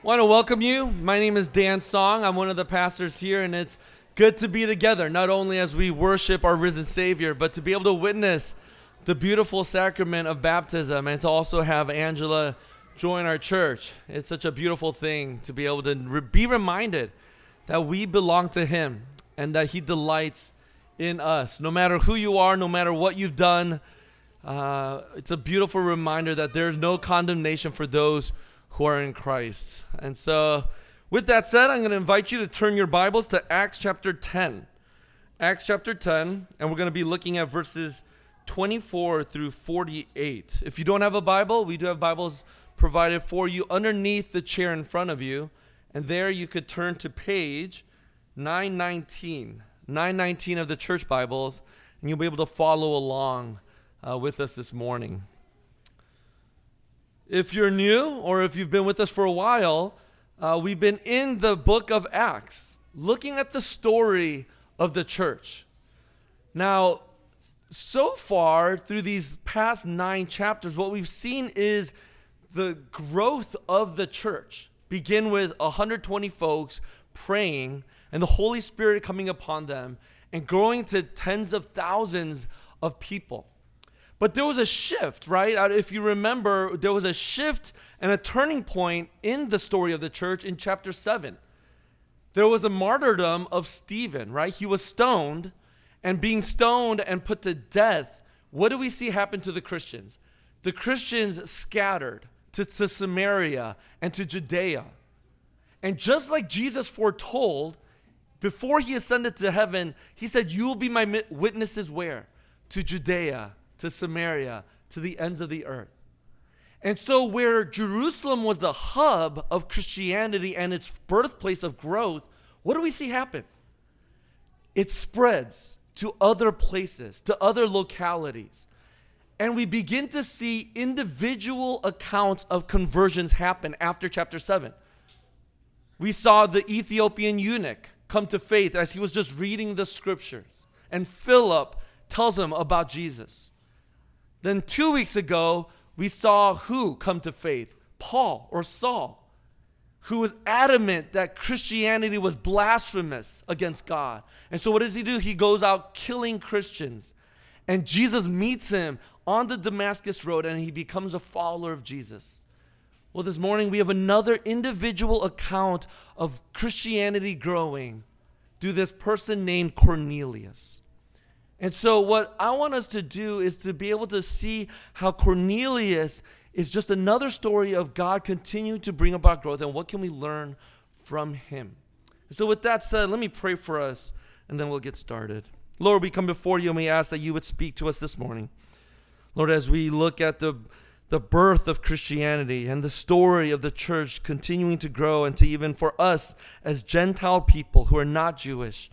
Want to welcome you. My name is Dan Song. I'm one of the pastors here, and it's good to be together, not only as we worship our risen Savior, but to be able to witness the beautiful sacrament of baptism and to also have Angela join our church. It's such a beautiful thing to be able to re- be reminded that we belong to Him and that He delights in us. No matter who you are, no matter what you've done, uh, it's a beautiful reminder that there's no condemnation for those who are in Christ. And so, with that said, I'm going to invite you to turn your Bibles to Acts chapter 10. Acts chapter 10, and we're going to be looking at verses 24 through 48. If you don't have a Bible, we do have Bibles provided for you underneath the chair in front of you. And there you could turn to page 919, 919 of the church Bibles, and you'll be able to follow along uh, with us this morning. If you're new or if you've been with us for a while, uh, we've been in the book of Acts, looking at the story of the church. Now, so far through these past nine chapters, what we've seen is the growth of the church begin with 120 folks praying and the Holy Spirit coming upon them and growing to tens of thousands of people. But there was a shift, right? Uh, if you remember, there was a shift and a turning point in the story of the church in chapter 7. There was the martyrdom of Stephen, right? He was stoned, and being stoned and put to death, what do we see happen to the Christians? The Christians scattered to, to Samaria and to Judea. And just like Jesus foretold, before he ascended to heaven, he said, You will be my witnesses where? To Judea to Samaria, to the ends of the earth. And so, where Jerusalem was the hub of Christianity and its birthplace of growth, what do we see happen? It spreads to other places, to other localities. And we begin to see individual accounts of conversions happen after chapter 7. We saw the Ethiopian eunuch come to faith as he was just reading the scriptures. And Philip tells him about Jesus. Then two weeks ago, we saw who come to faith? Paul or Saul, who was adamant that Christianity was blasphemous against God. And so, what does he do? He goes out killing Christians. And Jesus meets him on the Damascus Road and he becomes a follower of Jesus. Well, this morning we have another individual account of Christianity growing through this person named Cornelius. And so, what I want us to do is to be able to see how Cornelius is just another story of God continuing to bring about growth and what can we learn from him. So, with that said, let me pray for us and then we'll get started. Lord, we come before you and we ask that you would speak to us this morning. Lord, as we look at the, the birth of Christianity and the story of the church continuing to grow, and to even for us as Gentile people who are not Jewish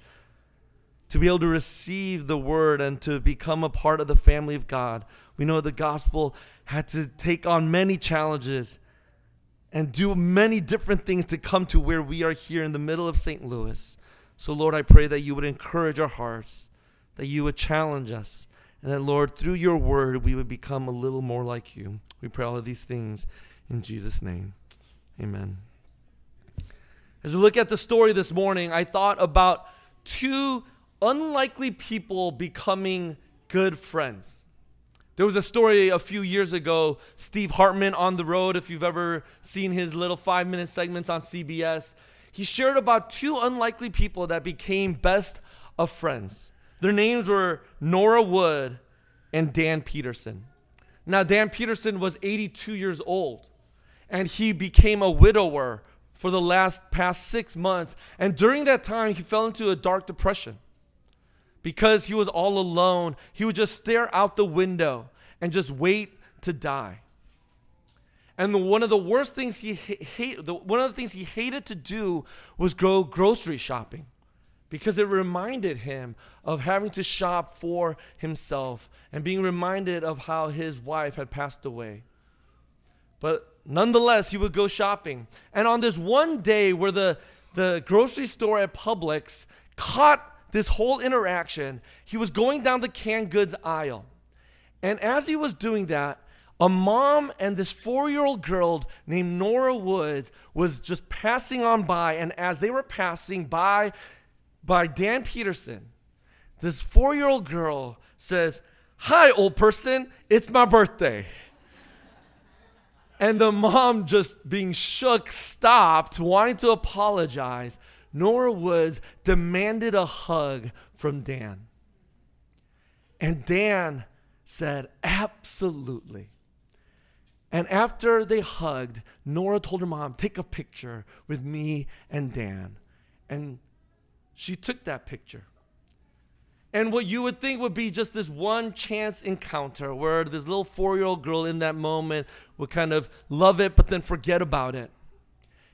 to be able to receive the word and to become a part of the family of God. We know the gospel had to take on many challenges and do many different things to come to where we are here in the middle of St. Louis. So, Lord, I pray that you would encourage our hearts, that you would challenge us, and that, Lord, through your word, we would become a little more like you. We pray all of these things in Jesus' name. Amen. As we look at the story this morning, I thought about two unlikely people becoming good friends. There was a story a few years ago, Steve Hartman on the road, if you've ever seen his little five minute segments on CBS. He shared about two unlikely people that became best of friends. Their names were Nora Wood and Dan Peterson. Now, Dan Peterson was 82 years old and he became a widower for the last past six months. And during that time, he fell into a dark depression because he was all alone, he would just stare out the window and just wait to die. And the, one of the worst things he hate, the, one of the things he hated to do was go grocery shopping, because it reminded him of having to shop for himself and being reminded of how his wife had passed away. But nonetheless, he would go shopping. And on this one day where the, the grocery store at Publix caught this whole interaction, he was going down the canned goods aisle. And as he was doing that, a mom and this four year old girl named Nora Woods was just passing on by. And as they were passing by, by Dan Peterson, this four year old girl says, Hi, old person, it's my birthday. and the mom, just being shook, stopped, wanting to apologize. Nora Woods demanded a hug from Dan. And Dan said, Absolutely. And after they hugged, Nora told her mom, Take a picture with me and Dan. And she took that picture. And what you would think would be just this one chance encounter where this little four year old girl in that moment would kind of love it but then forget about it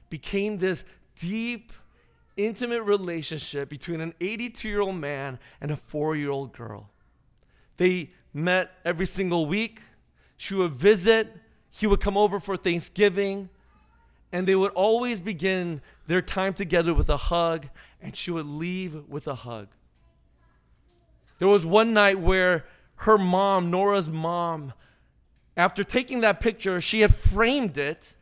became this deep, intimate relationship between an 82 year old man and a four year old girl. They met every single week. She would visit, he would come over for Thanksgiving, and they would always begin their time together with a hug, and she would leave with a hug. There was one night where her mom, Nora's mom, after taking that picture, she had framed it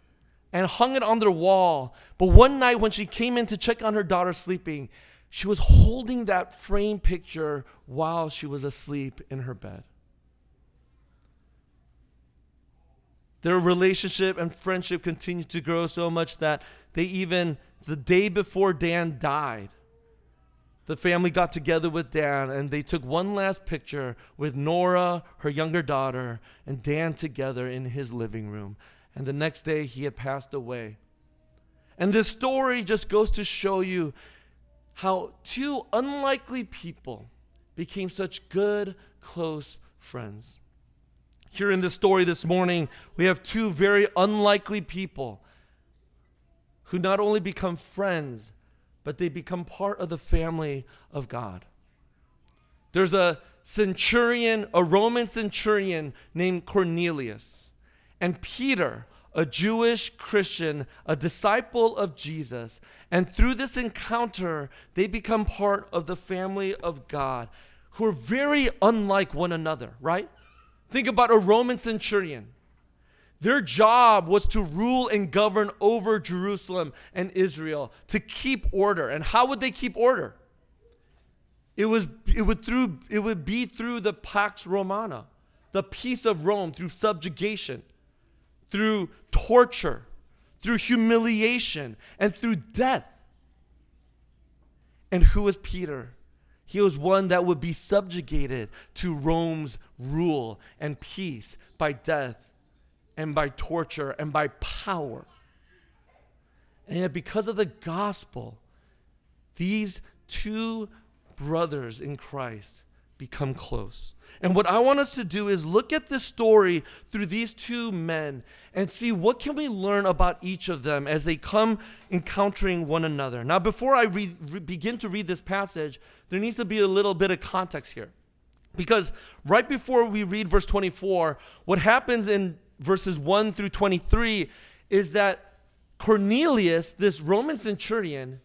and hung it on their wall. But one night when she came in to check on her daughter sleeping, she was holding that framed picture while she was asleep in her bed. Their relationship and friendship continued to grow so much that they even, the day before Dan died, the family got together with Dan and they took one last picture with Nora, her younger daughter, and Dan together in his living room. And the next day he had passed away. And this story just goes to show you how two unlikely people became such good, close friends. Here in this story this morning, we have two very unlikely people who not only become friends, but they become part of the family of God. There's a centurion, a Roman centurion named Cornelius, and Peter, a Jewish Christian, a disciple of Jesus. And through this encounter, they become part of the family of God, who are very unlike one another, right? Think about a Roman centurion. Their job was to rule and govern over Jerusalem and Israel, to keep order. And how would they keep order? It was it would through it would be through the Pax Romana, the peace of Rome, through subjugation, through torture, through humiliation, and through death. And who was Peter? He was one that would be subjugated to Rome's rule and peace by death and by torture and by power. And yet, because of the gospel, these two brothers in Christ become close. And what I want us to do is look at this story through these two men and see what can we learn about each of them as they come encountering one another. Now before I read, re- begin to read this passage, there needs to be a little bit of context here. Because right before we read verse 24, what happens in verses 1 through 23 is that Cornelius, this Roman centurion,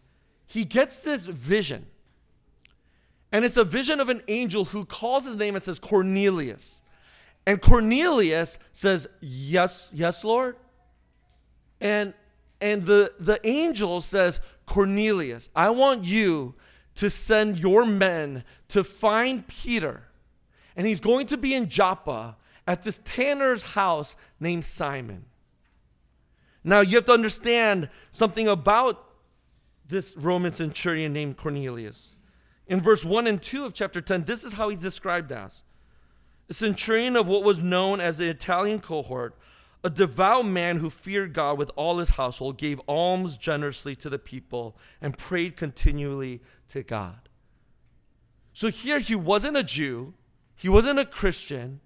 he gets this vision and it's a vision of an angel who calls his name and says, Cornelius. And Cornelius says, Yes, yes, Lord. And and the, the angel says, Cornelius, I want you to send your men to find Peter. And he's going to be in Joppa at this tanner's house named Simon. Now, you have to understand something about this Roman centurion named Cornelius. In verse 1 and 2 of chapter 10, this is how he's described as a centurion of what was known as the Italian cohort, a devout man who feared God with all his household, gave alms generously to the people, and prayed continually to God. So here he wasn't a Jew, he wasn't a Christian,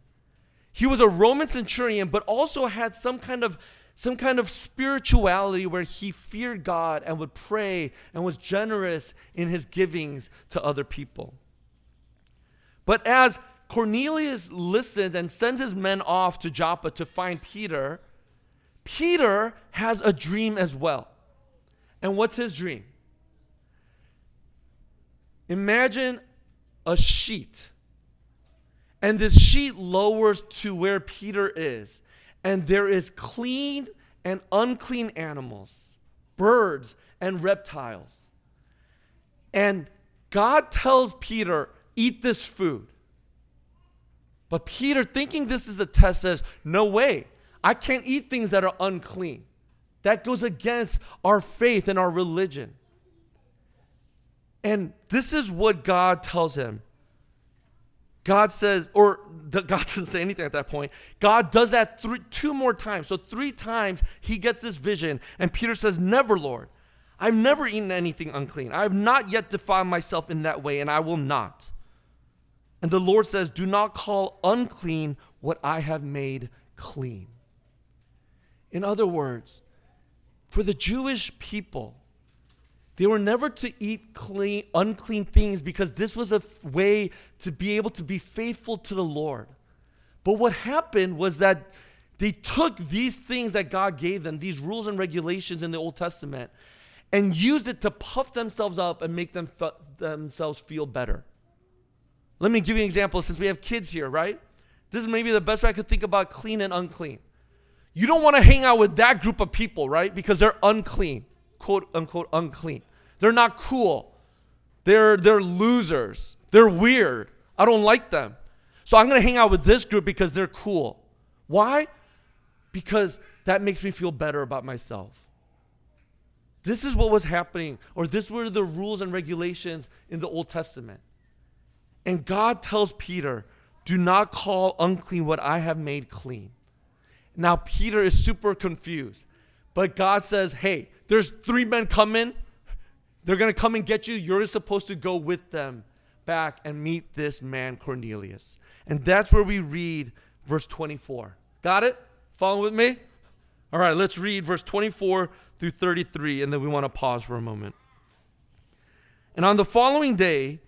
he was a Roman centurion, but also had some kind of some kind of spirituality where he feared God and would pray and was generous in his givings to other people. But as Cornelius listens and sends his men off to Joppa to find Peter, Peter has a dream as well. And what's his dream? Imagine a sheet, and this sheet lowers to where Peter is and there is clean and unclean animals, birds and reptiles. And God tells Peter, eat this food. But Peter, thinking this is a test, says, No way. I can't eat things that are unclean. That goes against our faith and our religion. And this is what God tells him. God says, or God doesn't say anything at that point. God does that three, two more times. So, three times he gets this vision, and Peter says, Never, Lord. I've never eaten anything unclean. I have not yet defiled myself in that way, and I will not. And the Lord says, Do not call unclean what I have made clean. In other words, for the Jewish people, they were never to eat clean, unclean things because this was a f- way to be able to be faithful to the Lord. But what happened was that they took these things that God gave them, these rules and regulations in the Old Testament, and used it to puff themselves up and make them themselves feel better. Let me give you an example since we have kids here, right? This is maybe the best way I could think about clean and unclean. You don't want to hang out with that group of people, right? Because they're unclean, quote unquote unclean. They're not cool. They're they're losers. They're weird. I don't like them. So I'm going to hang out with this group because they're cool. Why? Because that makes me feel better about myself. This is what was happening, or this were the rules and regulations in the Old Testament. And God tells Peter, Do not call unclean what I have made clean. Now, Peter is super confused. But God says, Hey, there's three men coming. They're going to come and get you. You're supposed to go with them back and meet this man, Cornelius. And that's where we read verse 24. Got it? Follow with me? All right, let's read verse 24 through 33, and then we want to pause for a moment. And on the following day,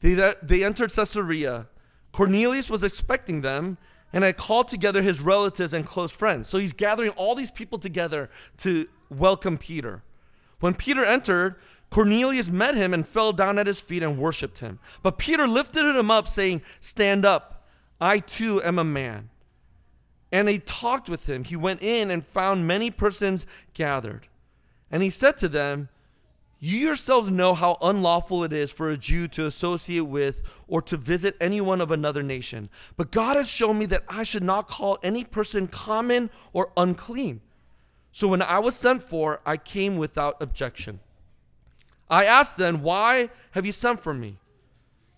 they, they entered Caesarea. Cornelius was expecting them and had called together his relatives and close friends. So he's gathering all these people together to welcome Peter. When Peter entered, Cornelius met him and fell down at his feet and worshiped him. But Peter lifted him up, saying, Stand up, I too am a man. And he talked with him. He went in and found many persons gathered. And he said to them, You yourselves know how unlawful it is for a Jew to associate with or to visit anyone of another nation. But God has shown me that I should not call any person common or unclean. So when I was sent for, I came without objection. I asked then, Why have you sent for me?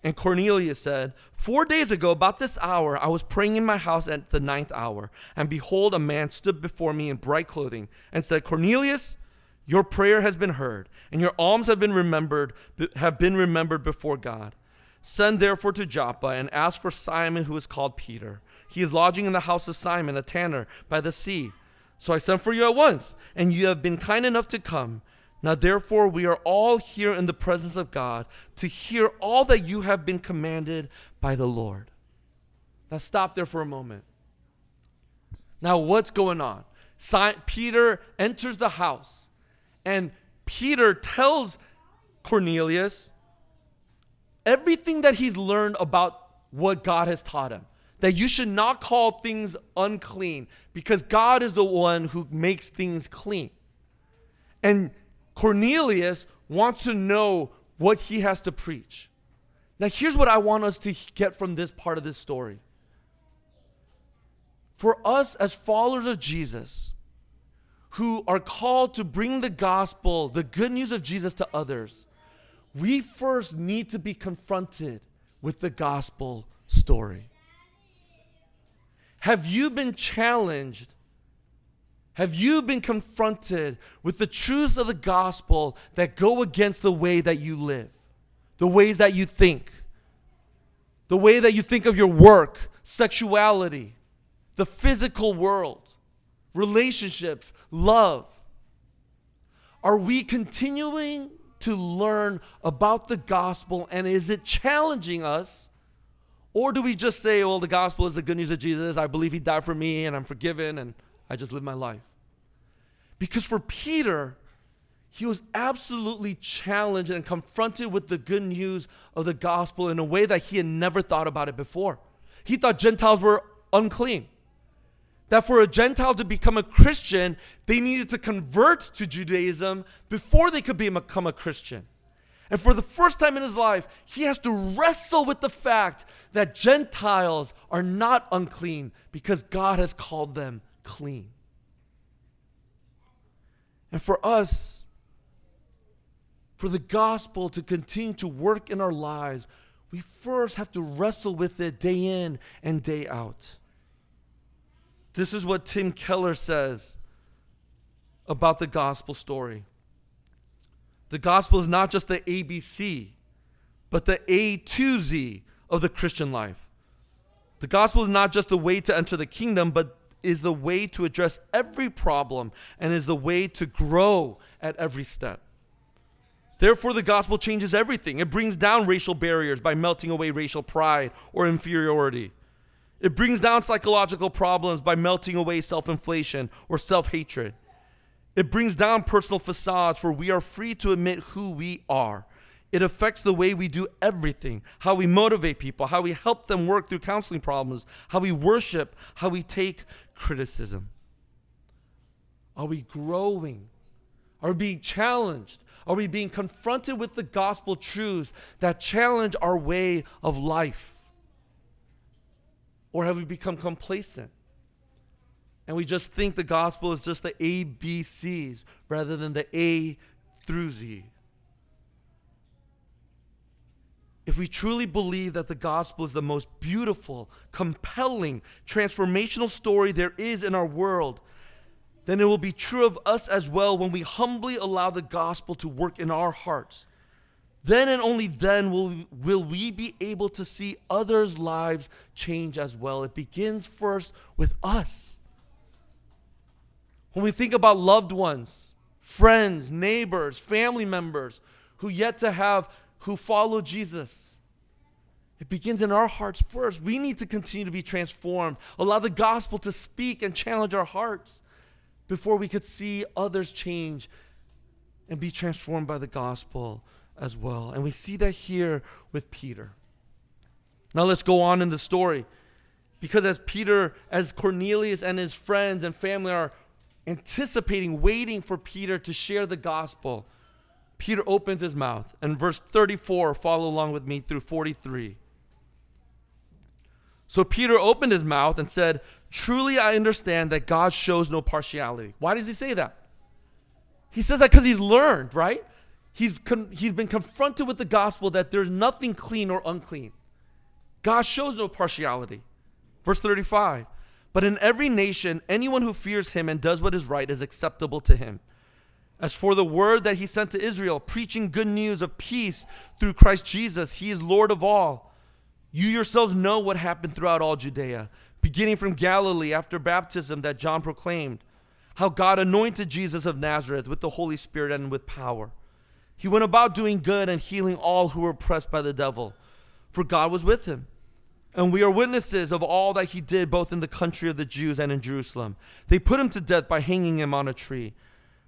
And Cornelius said, Four days ago, about this hour, I was praying in my house at the ninth hour, and behold, a man stood before me in bright clothing and said, Cornelius, your prayer has been heard, and your alms have been remembered, have been remembered before God. Send therefore to Joppa and ask for Simon, who is called Peter. He is lodging in the house of Simon, a tanner, by the sea. So I sent for you at once, and you have been kind enough to come. Now, therefore, we are all here in the presence of God to hear all that you have been commanded by the Lord. Now, stop there for a moment. Now, what's going on? Peter enters the house, and Peter tells Cornelius everything that he's learned about what God has taught him. That you should not call things unclean because God is the one who makes things clean. And Cornelius wants to know what he has to preach. Now, here's what I want us to get from this part of this story. For us as followers of Jesus, who are called to bring the gospel, the good news of Jesus to others, we first need to be confronted with the gospel story. Have you been challenged have you been confronted with the truths of the gospel that go against the way that you live, the ways that you think, the way that you think of your work, sexuality, the physical world, relationships, love? Are we continuing to learn about the gospel and is it challenging us? Or do we just say, well, the gospel is the good news of Jesus. I believe he died for me and I'm forgiven and I just live my life. Because for Peter, he was absolutely challenged and confronted with the good news of the gospel in a way that he had never thought about it before. He thought Gentiles were unclean. that for a Gentile to become a Christian, they needed to convert to Judaism before they could become a Christian. And for the first time in his life, he has to wrestle with the fact that Gentiles are not unclean because God has called them clean. And for us, for the gospel to continue to work in our lives, we first have to wrestle with it day in and day out. This is what Tim Keller says about the gospel story. The gospel is not just the ABC, but the A to Z of the Christian life. The gospel is not just the way to enter the kingdom, but is the way to address every problem and is the way to grow at every step. Therefore, the gospel changes everything. It brings down racial barriers by melting away racial pride or inferiority. It brings down psychological problems by melting away self inflation or self hatred. It brings down personal facades for we are free to admit who we are. It affects the way we do everything how we motivate people, how we help them work through counseling problems, how we worship, how we take criticism. Are we growing? Are we being challenged? Are we being confronted with the gospel truths that challenge our way of life? Or have we become complacent? And we just think the gospel is just the ABCs rather than the A through Z. If we truly believe that the gospel is the most beautiful, compelling, transformational story there is in our world, then it will be true of us as well when we humbly allow the gospel to work in our hearts. Then and only then will we, will we be able to see others' lives change as well. It begins first with us. When we think about loved ones, friends, neighbors, family members who yet to have, who follow Jesus, it begins in our hearts first. We need to continue to be transformed, allow the gospel to speak and challenge our hearts before we could see others change and be transformed by the gospel as well. And we see that here with Peter. Now let's go on in the story. Because as Peter, as Cornelius and his friends and family are anticipating, waiting for Peter to share the gospel, Peter opens his mouth. And verse 34, follow along with me through 43. So Peter opened his mouth and said, Truly I understand that God shows no partiality. Why does he say that? He says that because he's learned, right? He's, con- he's been confronted with the gospel that there's nothing clean or unclean. God shows no partiality. Verse 35 But in every nation, anyone who fears him and does what is right is acceptable to him. As for the word that he sent to Israel, preaching good news of peace through Christ Jesus, he is Lord of all. You yourselves know what happened throughout all Judea, beginning from Galilee after baptism that John proclaimed, how God anointed Jesus of Nazareth with the Holy Spirit and with power. He went about doing good and healing all who were oppressed by the devil, for God was with him. And we are witnesses of all that he did both in the country of the Jews and in Jerusalem. They put him to death by hanging him on a tree.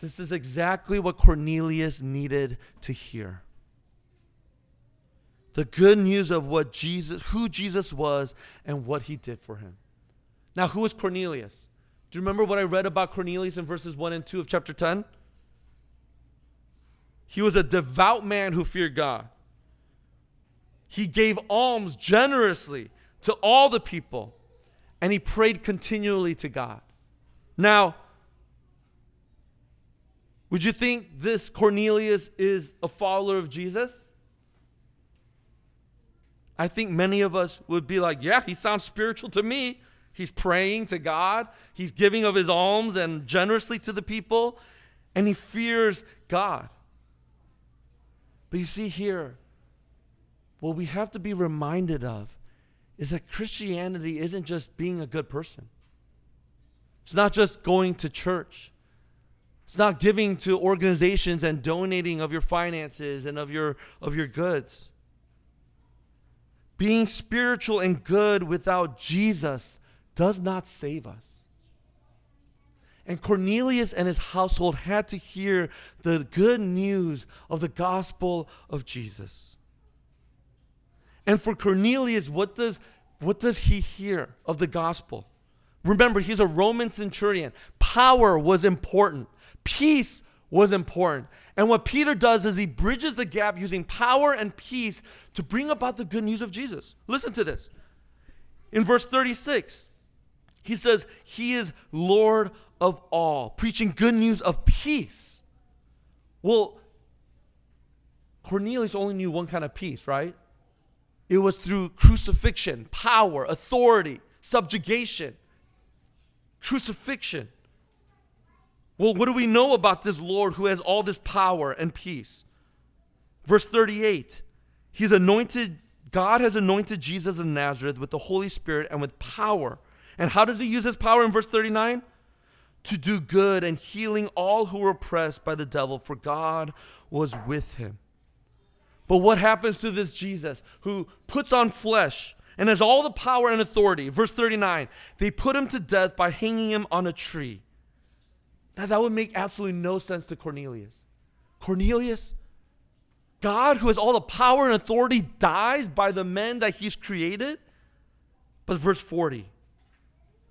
This is exactly what Cornelius needed to hear the good news of what Jesus, who Jesus was and what he did for him. Now, who is Cornelius? Do you remember what I read about Cornelius in verses 1 and 2 of chapter 10? He was a devout man who feared God. He gave alms generously to all the people, and he prayed continually to God. Now, would you think this Cornelius is a follower of Jesus? I think many of us would be like, yeah, he sounds spiritual to me. He's praying to God, he's giving of his alms and generously to the people, and he fears God. But you see here, what we have to be reminded of is that Christianity isn't just being a good person. It's not just going to church. It's not giving to organizations and donating of your finances and of your of your goods. Being spiritual and good without Jesus does not save us. And Cornelius and his household had to hear the good news of the gospel of Jesus. And for Cornelius, what does, what does he hear of the gospel? Remember, he's a Roman centurion. Power was important. Peace was important. And what Peter does is he bridges the gap using power and peace to bring about the good news of Jesus. Listen to this. In verse 36, he says, He is Lord of all, preaching good news of peace. Well, Cornelius only knew one kind of peace, right? It was through crucifixion, power, authority, subjugation. Crucifixion. Well, what do we know about this Lord who has all this power and peace? Verse 38 He's anointed, God has anointed Jesus of Nazareth with the Holy Spirit and with power. And how does he use his power in verse 39? To do good and healing all who were oppressed by the devil, for God was with him. But what happens to this Jesus who puts on flesh and has all the power and authority? Verse 39 They put him to death by hanging him on a tree. Now, that would make absolutely no sense to Cornelius. Cornelius, God, who has all the power and authority, dies by the men that he's created. But verse 40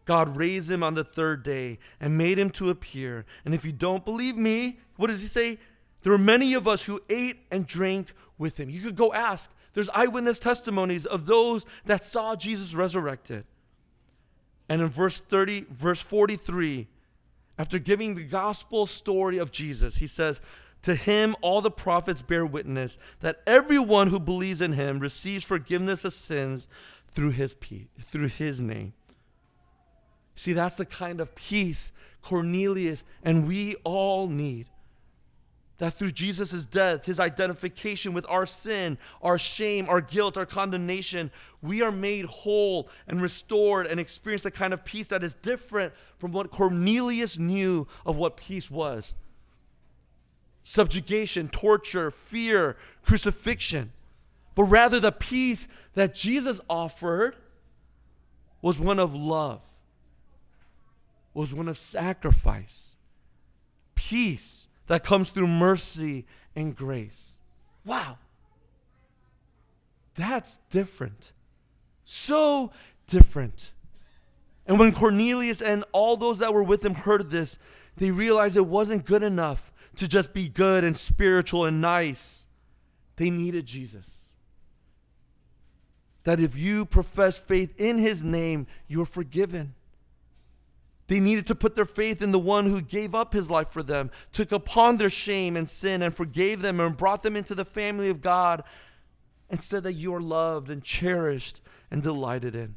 God raised him on the third day and made him to appear. And if you don't believe me, what does he say? There were many of us who ate and drank with him. You could go ask. There's eyewitness testimonies of those that saw Jesus resurrected. And in verse 30, verse 43, after giving the gospel story of Jesus, he says, To him all the prophets bear witness that everyone who believes in him receives forgiveness of sins through his, through his name. See, that's the kind of peace Cornelius and we all need that through Jesus' death, his identification with our sin, our shame, our guilt, our condemnation, we are made whole and restored and experience the kind of peace that is different from what Cornelius knew of what peace was subjugation, torture, fear, crucifixion. But rather, the peace that Jesus offered was one of love, was one of sacrifice, peace that comes through mercy and grace. Wow. That's different. So different. And when Cornelius and all those that were with him heard this, they realized it wasn't good enough to just be good and spiritual and nice. They needed Jesus. That if you profess faith in his name, you're forgiven. They needed to put their faith in the one who gave up his life for them, took upon their shame and sin, and forgave them and brought them into the family of God, and said that you are loved and cherished and delighted in.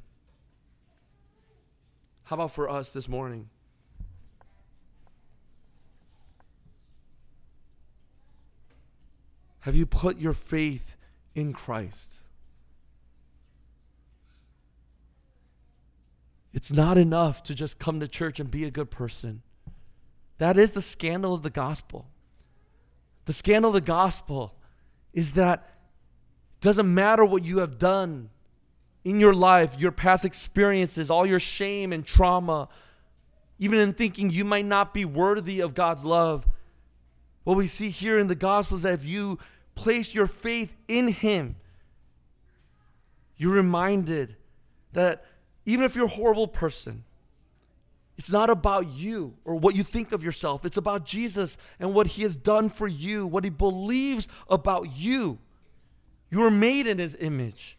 How about for us this morning? Have you put your faith in Christ? It's not enough to just come to church and be a good person. That is the scandal of the gospel. The scandal of the gospel is that it doesn't matter what you have done in your life, your past experiences, all your shame and trauma, even in thinking you might not be worthy of God's love. What we see here in the gospel is that if you place your faith in Him, you're reminded that even if you're a horrible person, it's not about you or what you think of yourself. It's about Jesus and what he has done for you, what he believes about you. You are made in his image.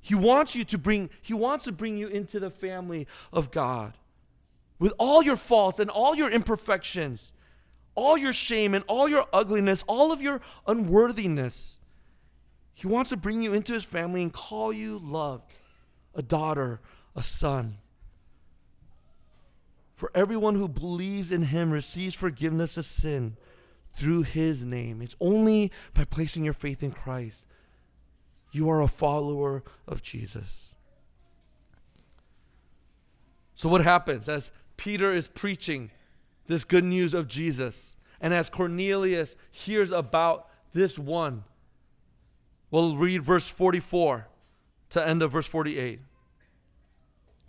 He wants you to bring he wants to bring you into the family of God. With all your faults and all your imperfections, all your shame and all your ugliness, all of your unworthiness. He wants to bring you into his family and call you loved, a daughter, a son. For everyone who believes in him receives forgiveness of sin through his name. It's only by placing your faith in Christ. You are a follower of Jesus. So, what happens as Peter is preaching this good news of Jesus? And as Cornelius hears about this one, we'll read verse 44 to end of verse 48.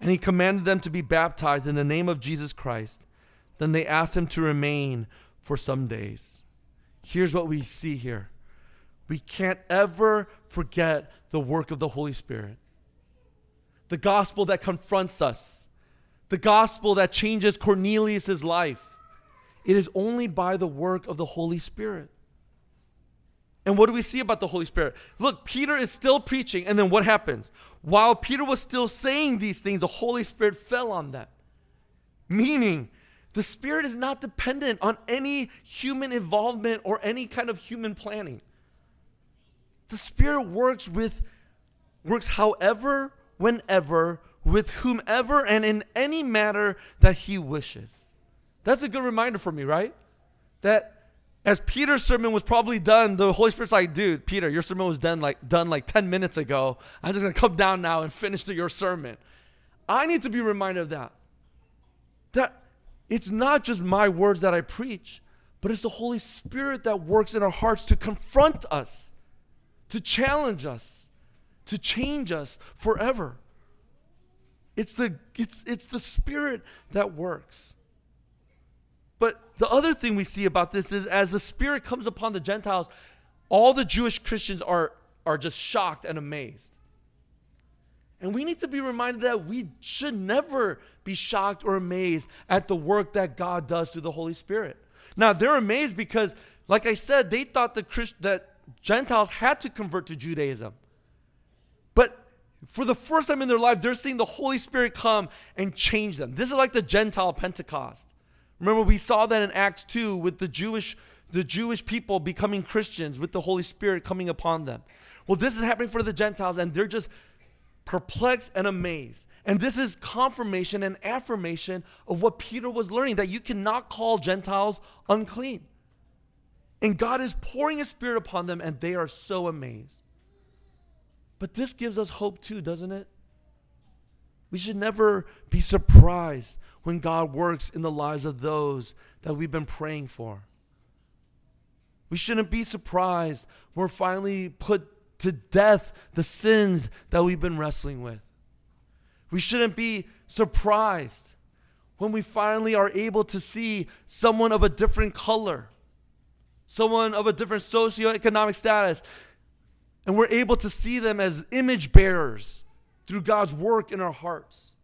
And he commanded them to be baptized in the name of Jesus Christ. Then they asked him to remain for some days. Here's what we see here we can't ever forget the work of the Holy Spirit. The gospel that confronts us, the gospel that changes Cornelius' life. It is only by the work of the Holy Spirit. And what do we see about the Holy Spirit? Look, Peter is still preaching, and then what happens? While Peter was still saying these things, the Holy Spirit fell on them. Meaning, the Spirit is not dependent on any human involvement or any kind of human planning. The Spirit works with works however, whenever, with whomever, and in any matter that He wishes. That's a good reminder for me, right? That as Peter's sermon was probably done, the Holy Spirit's like, dude, Peter, your sermon was done like done like 10 minutes ago. I'm just gonna come down now and finish your sermon. I need to be reminded of that. That it's not just my words that I preach, but it's the Holy Spirit that works in our hearts to confront us to challenge us, to change us forever. It's the, it's, it's the Spirit that works. But the other thing we see about this is as the Spirit comes upon the Gentiles, all the Jewish Christians are, are just shocked and amazed. And we need to be reminded that we should never be shocked or amazed at the work that God does through the Holy Spirit. Now, they're amazed because, like I said, they thought the Christ- that Gentiles had to convert to Judaism. But for the first time in their life, they're seeing the Holy Spirit come and change them. This is like the Gentile Pentecost. Remember, we saw that in Acts 2 with the Jewish, the Jewish people becoming Christians with the Holy Spirit coming upon them. Well, this is happening for the Gentiles, and they're just perplexed and amazed. And this is confirmation and affirmation of what Peter was learning that you cannot call Gentiles unclean. And God is pouring His Spirit upon them, and they are so amazed. But this gives us hope too, doesn't it? We should never be surprised when God works in the lives of those that we've been praying for. We shouldn't be surprised when we're finally put to death the sins that we've been wrestling with. We shouldn't be surprised when we finally are able to see someone of a different color someone of a different socioeconomic status, and we're able to see them as image bearers through God's work in our hearts.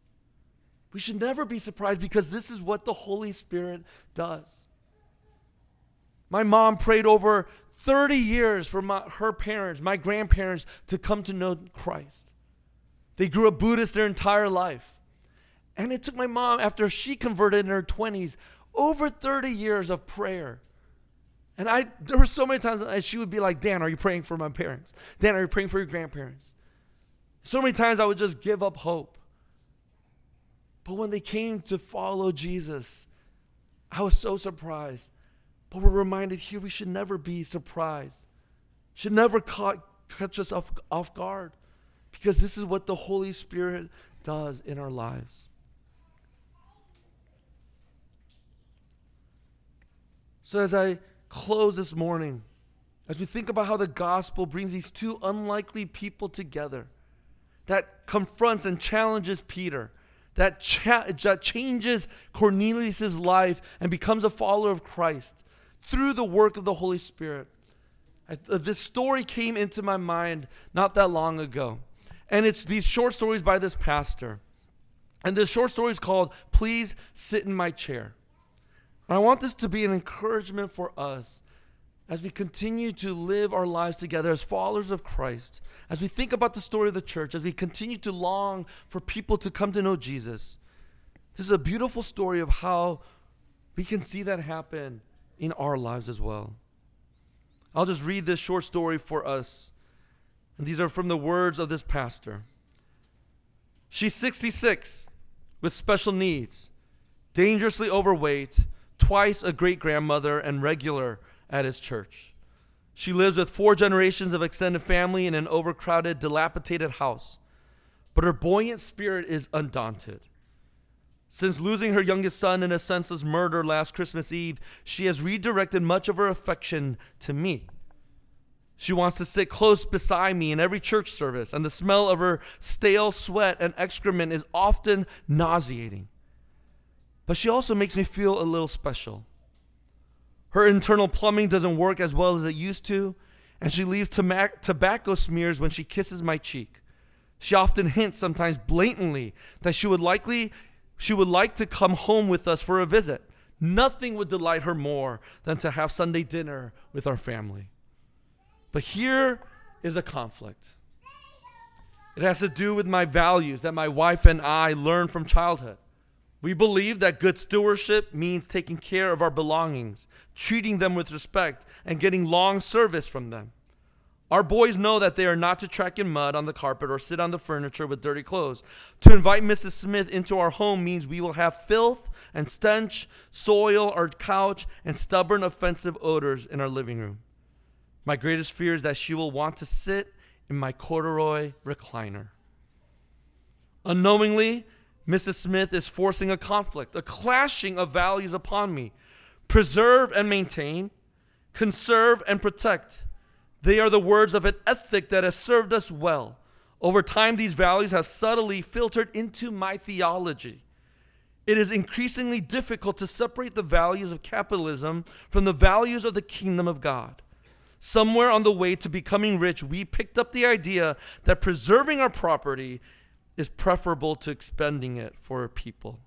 We should never be surprised because this is what the Holy Spirit does. My mom prayed over 30 years for my, her parents, my grandparents, to come to know Christ. They grew up Buddhist their entire life. And it took my mom, after she converted in her 20s, over 30 years of prayer and I, there were so many times, she would be like, Dan, are you praying for my parents? Dan, are you praying for your grandparents? So many times I would just give up hope. But when they came to follow Jesus, I was so surprised. But we're reminded here we should never be surprised, should never caught, catch us off, off guard, because this is what the Holy Spirit does in our lives. So as I close this morning as we think about how the gospel brings these two unlikely people together that confronts and challenges Peter, that, cha- that changes Cornelius' life and becomes a follower of Christ through the work of the Holy Spirit. I, uh, this story came into my mind not that long ago. And it's these short stories by this pastor. And this short story is called Please Sit in My Chair. And I want this to be an encouragement for us as we continue to live our lives together as followers of Christ, as we think about the story of the church, as we continue to long for people to come to know Jesus. This is a beautiful story of how we can see that happen in our lives as well. I'll just read this short story for us. And these are from the words of this pastor. She's 66 with special needs, dangerously overweight, twice a great grandmother, and regular at his church. She lives with four generations of extended family in an overcrowded, dilapidated house. But her buoyant spirit is undaunted. Since losing her youngest son in a senseless murder last Christmas Eve, she has redirected much of her affection to me. She wants to sit close beside me in every church service, and the smell of her stale sweat and excrement is often nauseating. But she also makes me feel a little special. Her internal plumbing doesn't work as well as it used to, and she leaves tobacco smears when she kisses my cheek. She often hints, sometimes blatantly, that she would likely she would like to come home with us for a visit. Nothing would delight her more than to have Sunday dinner with our family. But here is a conflict. It has to do with my values that my wife and I learned from childhood. We believe that good stewardship means taking care of our belongings, treating them with respect, and getting long service from them. Our boys know that they are not to track in mud on the carpet or sit on the furniture with dirty clothes. To invite Mrs. Smith into our home means we will have filth and stench, soil our couch, and stubborn, offensive odors in our living room. My greatest fear is that she will want to sit in my corduroy recliner. Unknowingly, Mrs. Smith is forcing a conflict, a clashing of values upon me. Preserve and maintain, conserve and protect they are the words of an ethic that has served us well. Over time, these values have subtly filtered into my theology. It is increasingly difficult to separate the values of capitalism from the values of the kingdom of God. Somewhere on the way to becoming rich, we picked up the idea that preserving our property is preferable to expending it for people.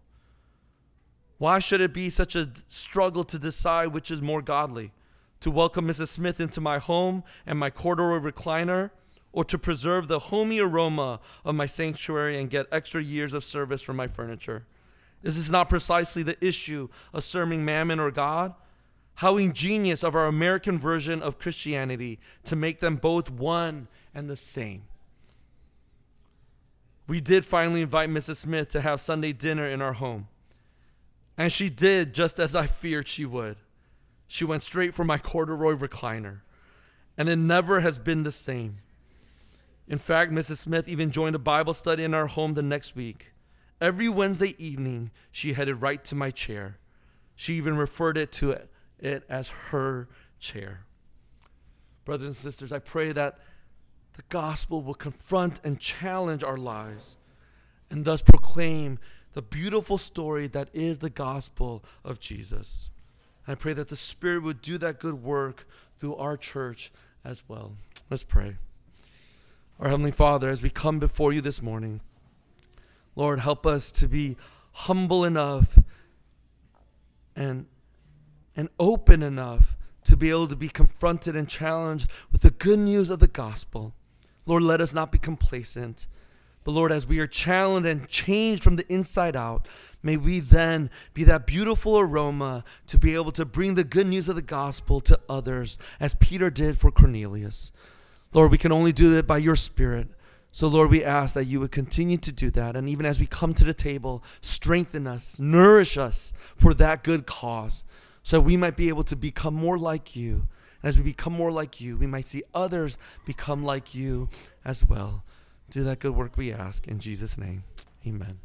Why should it be such a struggle to decide which is more godly? to welcome Mrs. Smith into my home and my corduroy recliner, or to preserve the homey aroma of my sanctuary and get extra years of service from my furniture? This is not precisely the issue of serving mammon or God. How ingenious of our American version of Christianity to make them both one and the same. We did finally invite Mrs. Smith to have Sunday dinner in our home. And she did just as I feared she would. She went straight for my corduroy recliner, and it never has been the same. In fact, Mrs. Smith even joined a Bible study in our home the next week. Every Wednesday evening, she headed right to my chair. She even referred it to it, it as her chair. Brothers and sisters, I pray that the gospel will confront and challenge our lives and thus proclaim the beautiful story that is the gospel of Jesus. I pray that the Spirit would do that good work through our church as well. Let's pray. Our Heavenly Father, as we come before you this morning, Lord, help us to be humble enough and, and open enough to be able to be confronted and challenged with the good news of the gospel. Lord, let us not be complacent. But Lord, as we are challenged and changed from the inside out, may we then be that beautiful aroma to be able to bring the good news of the gospel to others, as Peter did for Cornelius. Lord, we can only do it by your Spirit. So, Lord, we ask that you would continue to do that. And even as we come to the table, strengthen us, nourish us for that good cause, so we might be able to become more like you. And as we become more like you, we might see others become like you as well. Do that good work we ask. In Jesus' name, amen.